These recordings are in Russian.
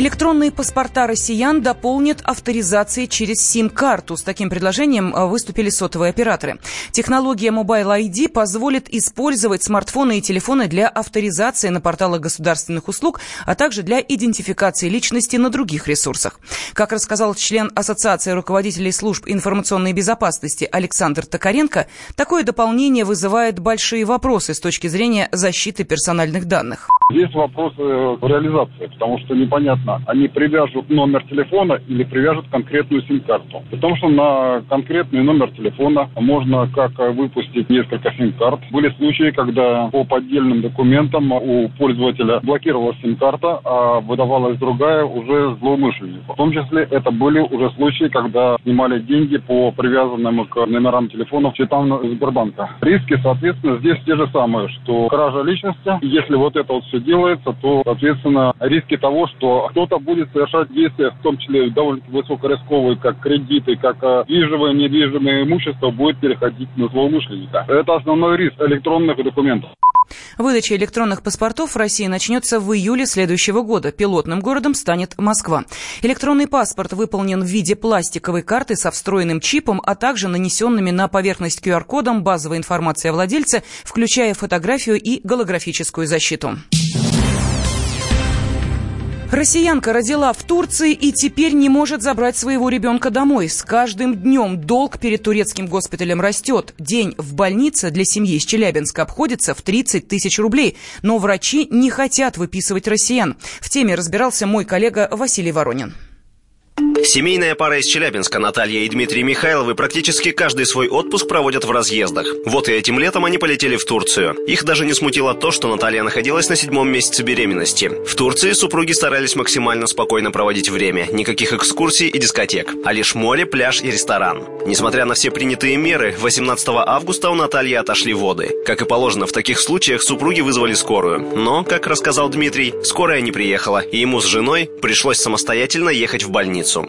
Электронные паспорта россиян дополнят авторизацией через сим-карту. С таким предложением а, выступили сотовые операторы. Технология Mobile ID позволит использовать смартфоны и телефоны для авторизации на порталах государственных услуг, а также для идентификации личности на других ресурсах. Как рассказал член Ассоциации руководителей служб информационной безопасности Александр Токаренко, такое дополнение вызывает большие вопросы с точки зрения защиты персональных данных. Есть вопросы в реализации, потому что непонятно, они привяжут номер телефона или привяжут конкретную сим-карту. Потому что на конкретный номер телефона можно как выпустить несколько сим-карт. Были случаи, когда по поддельным документам у пользователя блокировалась сим-карта, а выдавалась другая уже злоумышленнику. В том числе это были уже случаи, когда снимали деньги по привязанным к номерам телефонов счетам Сбербанка. Риски, соответственно, здесь те же самые, что кража личности, если вот это вот все делается, то, соответственно, риски того, что кто-то будет совершать действия, в том числе довольно высокорисковые, как кредиты, как э, движимое, недвижимое имущество, будет переходить на злоумышленника. Это основной риск электронных документов. Выдача электронных паспортов в России начнется в июле следующего года. Пилотным городом станет Москва. Электронный паспорт выполнен в виде пластиковой карты со встроенным чипом, а также нанесенными на поверхность QR-кодом базовой информации о владельце, включая фотографию и голографическую защиту. Россиянка родила в Турции и теперь не может забрать своего ребенка домой. С каждым днем долг перед турецким госпиталем растет. День в больнице для семьи из Челябинска обходится в 30 тысяч рублей. Но врачи не хотят выписывать россиян. В теме разбирался мой коллега Василий Воронин. Семейная пара из Челябинска Наталья и Дмитрий Михайловы практически каждый свой отпуск проводят в разъездах. Вот и этим летом они полетели в Турцию. Их даже не смутило то, что Наталья находилась на седьмом месяце беременности. В Турции супруги старались максимально спокойно проводить время. Никаких экскурсий и дискотек, а лишь море, пляж и ресторан. Несмотря на все принятые меры, 18 августа у Натальи отошли воды. Как и положено в таких случаях, супруги вызвали скорую. Но, как рассказал Дмитрий, скорая не приехала, и ему с женой пришлось самостоятельно ехать в больницу.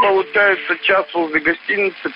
Получается, час возле гостиницы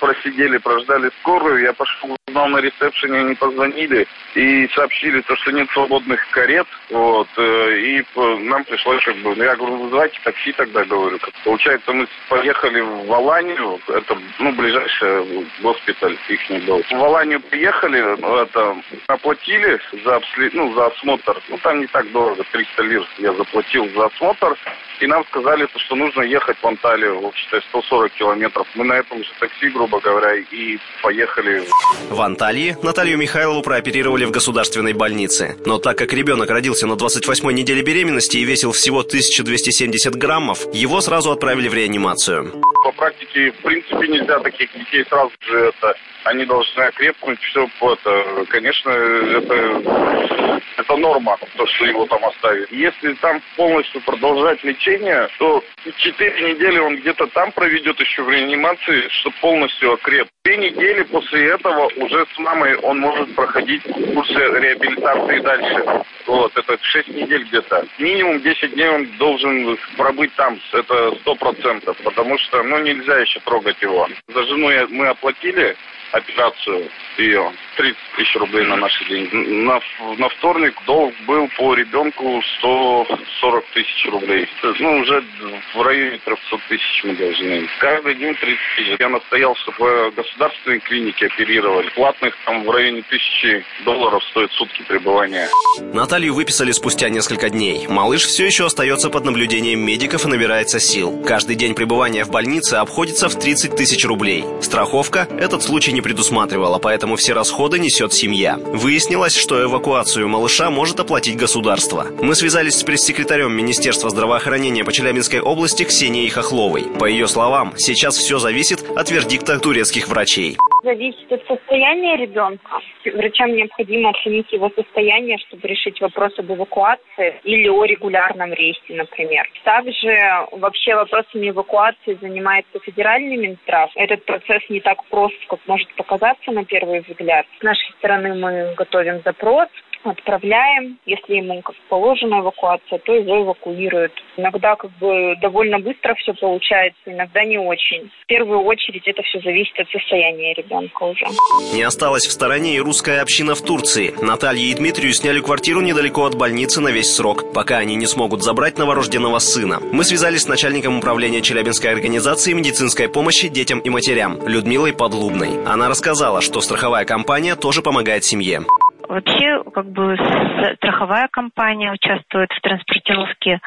просидели, прождали скорую. Я пошел, узнал на ресепшене, они позвонили и сообщили, то, что нет свободных карет. Вот, э, и нам пришлось как бы, ну, я говорю, вызывайте такси тогда, говорю. Получается, мы поехали в Аланию, это, ну, ближайший госпиталь их не был. В Аланию приехали, это, оплатили за, ну, за осмотр. Ну, там не так дорого, 300 лир я заплатил за осмотр. И нам сказали, что нужно ехать в Анталию, в общем 140 километров. Мы на этом же такси, грубо говоря, и поехали. В Анталии Наталью Михайлову прооперировали в государственной больнице. Но так как ребенок родился на 28-й неделе беременности и весил всего 1270 граммов, его сразу отправили в реанимацию. По практике, в принципе, нельзя таких детей сразу же это они должны окрепнуть, все это, конечно, это, это норма, то, что его там оставили. Если там полностью продолжать лечение, то 4 недели он где-то там проведет еще в реанимации, чтобы полностью окреп. Две недели после этого уже с мамой он может проходить курсы реабилитации дальше. Вот, это 6 недель где-то. Минимум 10 дней он должен пробыть там, это 100%, потому что, ну, нельзя еще трогать его. За жену мы оплатили, операцию ее. 30 тысяч рублей на наши деньги. На, на вторник долг был по ребенку 140 тысяч рублей. Ну, уже в районе 300 тысяч мы должны. Каждый день 30 тысяч. Я настоял, чтобы в государственной клинике оперировали. Платных там в районе тысячи долларов стоит сутки пребывания. Наталью выписали спустя несколько дней. Малыш все еще остается под наблюдением медиков и набирается сил. Каждый день пребывания в больнице обходится в 30 тысяч рублей. Страховка этот случай не предусматривала, поэтому все расходы несет семья. Выяснилось, что эвакуацию малыша может оплатить государство. Мы связались с пресс-секретарем Министерства здравоохранения по Челябинской области Ксенией Хохловой. По ее словам, сейчас все зависит от вердикта турецких врачей зависит от состояния ребенка. Врачам необходимо оценить его состояние, чтобы решить вопрос об эвакуации или о регулярном рейсе, например. Также вообще вопросами эвакуации занимается федеральный Минздрав. Этот процесс не так прост, как может показаться на первый взгляд. С нашей стороны мы готовим запрос отправляем. Если ему как положена эвакуация, то его эвакуируют. Иногда как бы довольно быстро все получается, иногда не очень. В первую очередь это все зависит от состояния ребенка уже. Не осталась в стороне и русская община в Турции. Наталье и Дмитрию сняли квартиру недалеко от больницы на весь срок, пока они не смогут забрать новорожденного сына. Мы связались с начальником управления Челябинской организации медицинской помощи детям и матерям Людмилой Подлубной. Она рассказала, что страховая компания тоже помогает семье. Вообще, как бы страховая компания участвует в транспортировке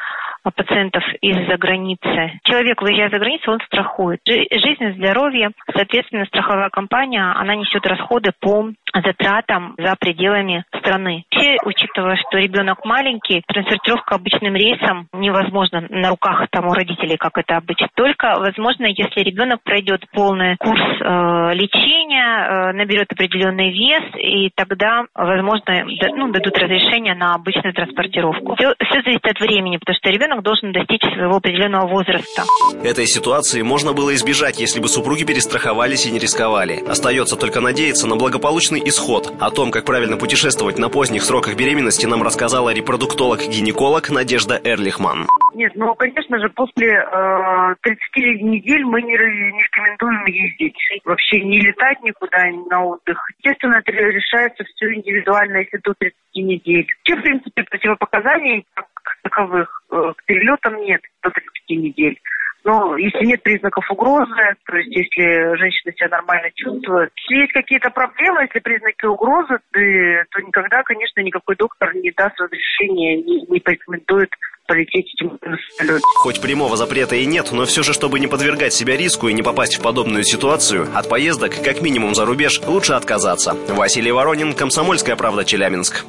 пациентов из-за границы. Человек, выезжая за границу, он страхует. Жизнь, здоровье. Соответственно, страховая компания, она несет расходы по затратам за пределами страны. Все, учитывая, что ребенок маленький, транспортировка обычным рейсом невозможна на руках там у родителей, как это обычно. Только возможно, если ребенок пройдет полный курс э, лечения, э, наберет определенный вес, и тогда, возможно, ну, дадут разрешение на обычную транспортировку. Все, все зависит от времени, потому что ребенок должен достичь своего определенного возраста. Этой ситуации можно было избежать, если бы супруги перестраховались и не рисковали. Остается только надеяться на благополучный исход. О том, как правильно путешествовать на поздних сроках беременности, нам рассказала репродуктолог-гинеколог Надежда Эрлихман. Нет, ну, конечно же, после э, 30 недель мы не, не рекомендуем ездить. Вообще не летать никуда ни на отдых. Естественно, это решается все индивидуально, если до 30 недель. Вообще, в принципе, противопоказаний как таковых э, к перелетам нет до 30 недель. Но если нет признаков угрозы, то есть если женщина себя нормально чувствует, если есть какие-то проблемы, если признаки угрозы, то никогда, конечно, никакой доктор не даст разрешения, не, не порекомендует полететь этим на самолете. Хоть прямого запрета и нет, но все же, чтобы не подвергать себя риску и не попасть в подобную ситуацию, от поездок, как минимум за рубеж, лучше отказаться. Василий Воронин, Комсомольская правда, Челябинск.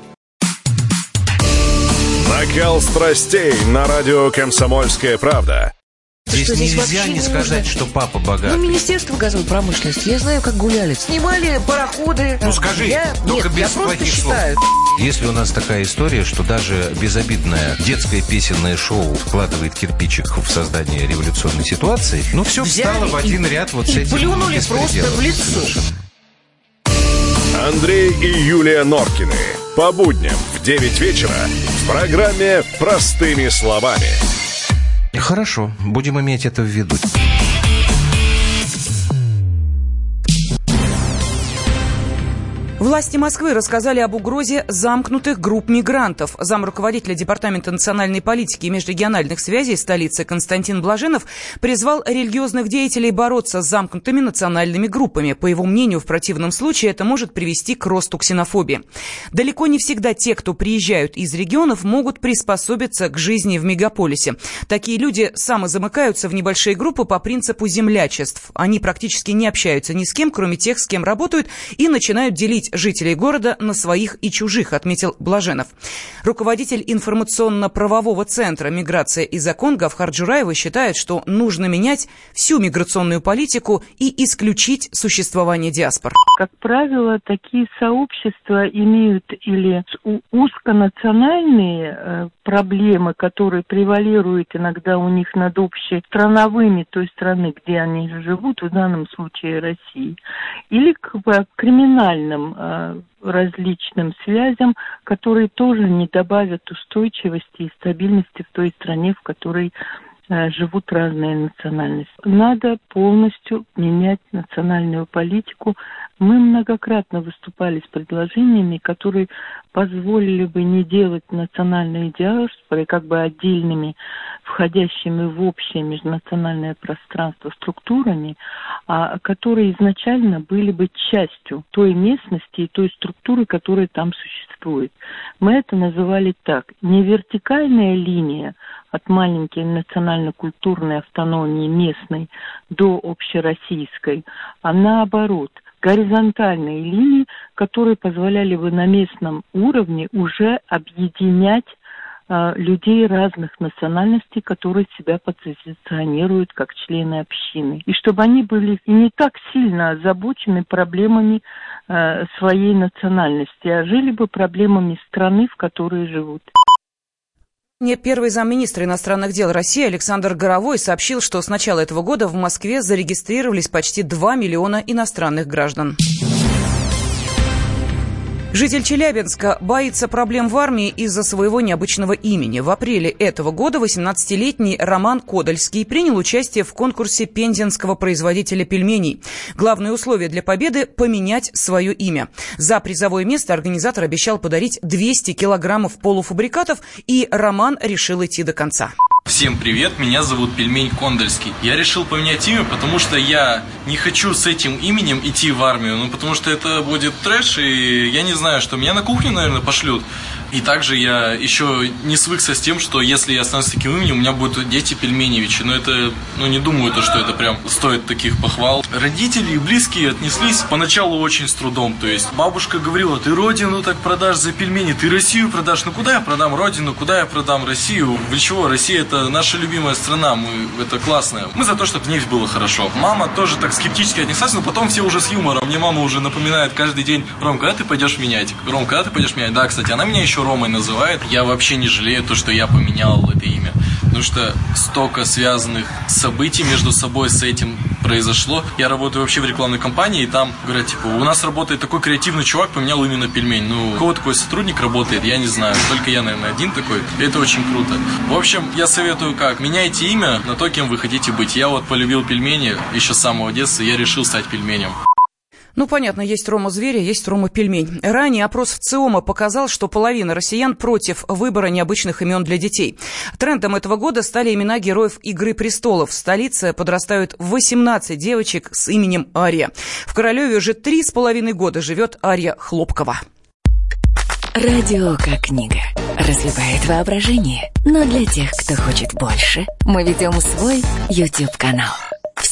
Накал страстей на радио «Комсомольская правда». Здесь, что здесь нельзя не сказать, что папа богатый. Ну, Министерство газовой промышленности. Я знаю, как гуляли. Снимали пароходы. Ну, скажи, я... только Нет, без я плохих слов. считаю. Если у нас такая история, что даже безобидное детское песенное шоу вкладывает кирпичик в создание революционной ситуации, ну, все Взяли встало в один ряд вот и с этим плюнули просто в лицо. Совершенно. Андрей и Юлия Норкины. По будням в 9 вечера в программе «Простыми словами». Хорошо, будем иметь это в виду. Власти Москвы рассказали об угрозе замкнутых групп мигрантов. Зам руководителя Департамента национальной политики и межрегиональных связей столицы Константин Блаженов призвал религиозных деятелей бороться с замкнутыми национальными группами. По его мнению, в противном случае это может привести к росту ксенофобии. Далеко не всегда те, кто приезжают из регионов, могут приспособиться к жизни в мегаполисе. Такие люди самозамыкаются в небольшие группы по принципу землячеств. Они практически не общаются ни с кем, кроме тех, с кем работают, и начинают делить жителей города на своих и чужих, отметил Блаженов. Руководитель информационно-правового центра «Миграция и закон» Гавхар Джураева считает, что нужно менять всю миграционную политику и исключить существование диаспор. Как правило, такие сообщества имеют или узконациональные э, проблемы, которые превалируют иногда у них над общестрановыми той страны, где они живут, в данном случае России, или к криминальным э, различным связям, которые тоже не добавят устойчивости и стабильности в той стране, в которой э, живут разные национальности. Надо полностью менять национальную политику. Мы многократно выступали с предложениями, которые позволили бы не делать национальные диаспоры как бы отдельными, входящими в общее межнациональное пространство структурами, а которые изначально были бы частью той местности и той структуры, которая там существует. Мы это называли так. Не вертикальная линия от маленькой национально-культурной автономии местной до общероссийской, а наоборот – горизонтальные линии, которые позволяли бы на местном уровне уже объединять э, людей разных национальностей, которые себя позиционируют как члены общины. И чтобы они были не так сильно озабочены проблемами э, своей национальности, а жили бы проблемами страны, в которой живут. Первый замминистра иностранных дел России Александр Горовой сообщил, что с начала этого года в Москве зарегистрировались почти 2 миллиона иностранных граждан. Житель Челябинска боится проблем в армии из-за своего необычного имени. В апреле этого года 18-летний Роман Кодальский принял участие в конкурсе пензенского производителя пельменей. Главное условие для победы – поменять свое имя. За призовое место организатор обещал подарить 200 килограммов полуфабрикатов, и Роман решил идти до конца. Всем привет, меня зовут Пельмень Кондольский. Я решил поменять имя, потому что я не хочу с этим именем идти в армию, ну потому что это будет трэш, и я не знаю, что меня на кухню, наверное, пошлют. И также я еще не свыкся с тем, что если я останусь таким именем, у меня будут дети Пельменевичи. Но это, ну не думаю, то, что это прям стоит таких похвал. Родители и близкие отнеслись поначалу очень с трудом. То есть бабушка говорила, ты родину так продашь за пельмени, ты Россию продашь. Ну куда я продам родину, куда я продам Россию? Вы чего, Россия это наша любимая страна, мы, это классно. Мы за то, чтобы в ней было хорошо. Мама тоже так скептически отнеслась, но потом все уже с юмором. Мне мама уже напоминает каждый день, Ром, когда ты пойдешь менять? Ром, когда ты пойдешь менять? Да, кстати, она меня еще еще Ромой называет, я вообще не жалею то, что я поменял это имя. Потому что столько связанных событий между собой с этим произошло. Я работаю вообще в рекламной компании, и там говорят, типа, у нас работает такой креативный чувак, поменял именно пельмень. Ну, кого такой сотрудник работает, я не знаю. Только я, наверное, один такой. Это очень круто. В общем, я советую как? Меняйте имя на то, кем вы хотите быть. Я вот полюбил пельмени еще с самого детства, я решил стать пельменем. Ну, понятно, есть Рома Зверя, есть Рома Пельмень. Ранее опрос в ЦИОМа показал, что половина россиян против выбора необычных имен для детей. Трендом этого года стали имена героев «Игры престолов». В столице подрастают 18 девочек с именем Ария. В Королеве уже три с половиной года живет Ария Хлопкова. Радио как книга. Разливает воображение. Но для тех, кто хочет больше, мы ведем свой YouTube-канал.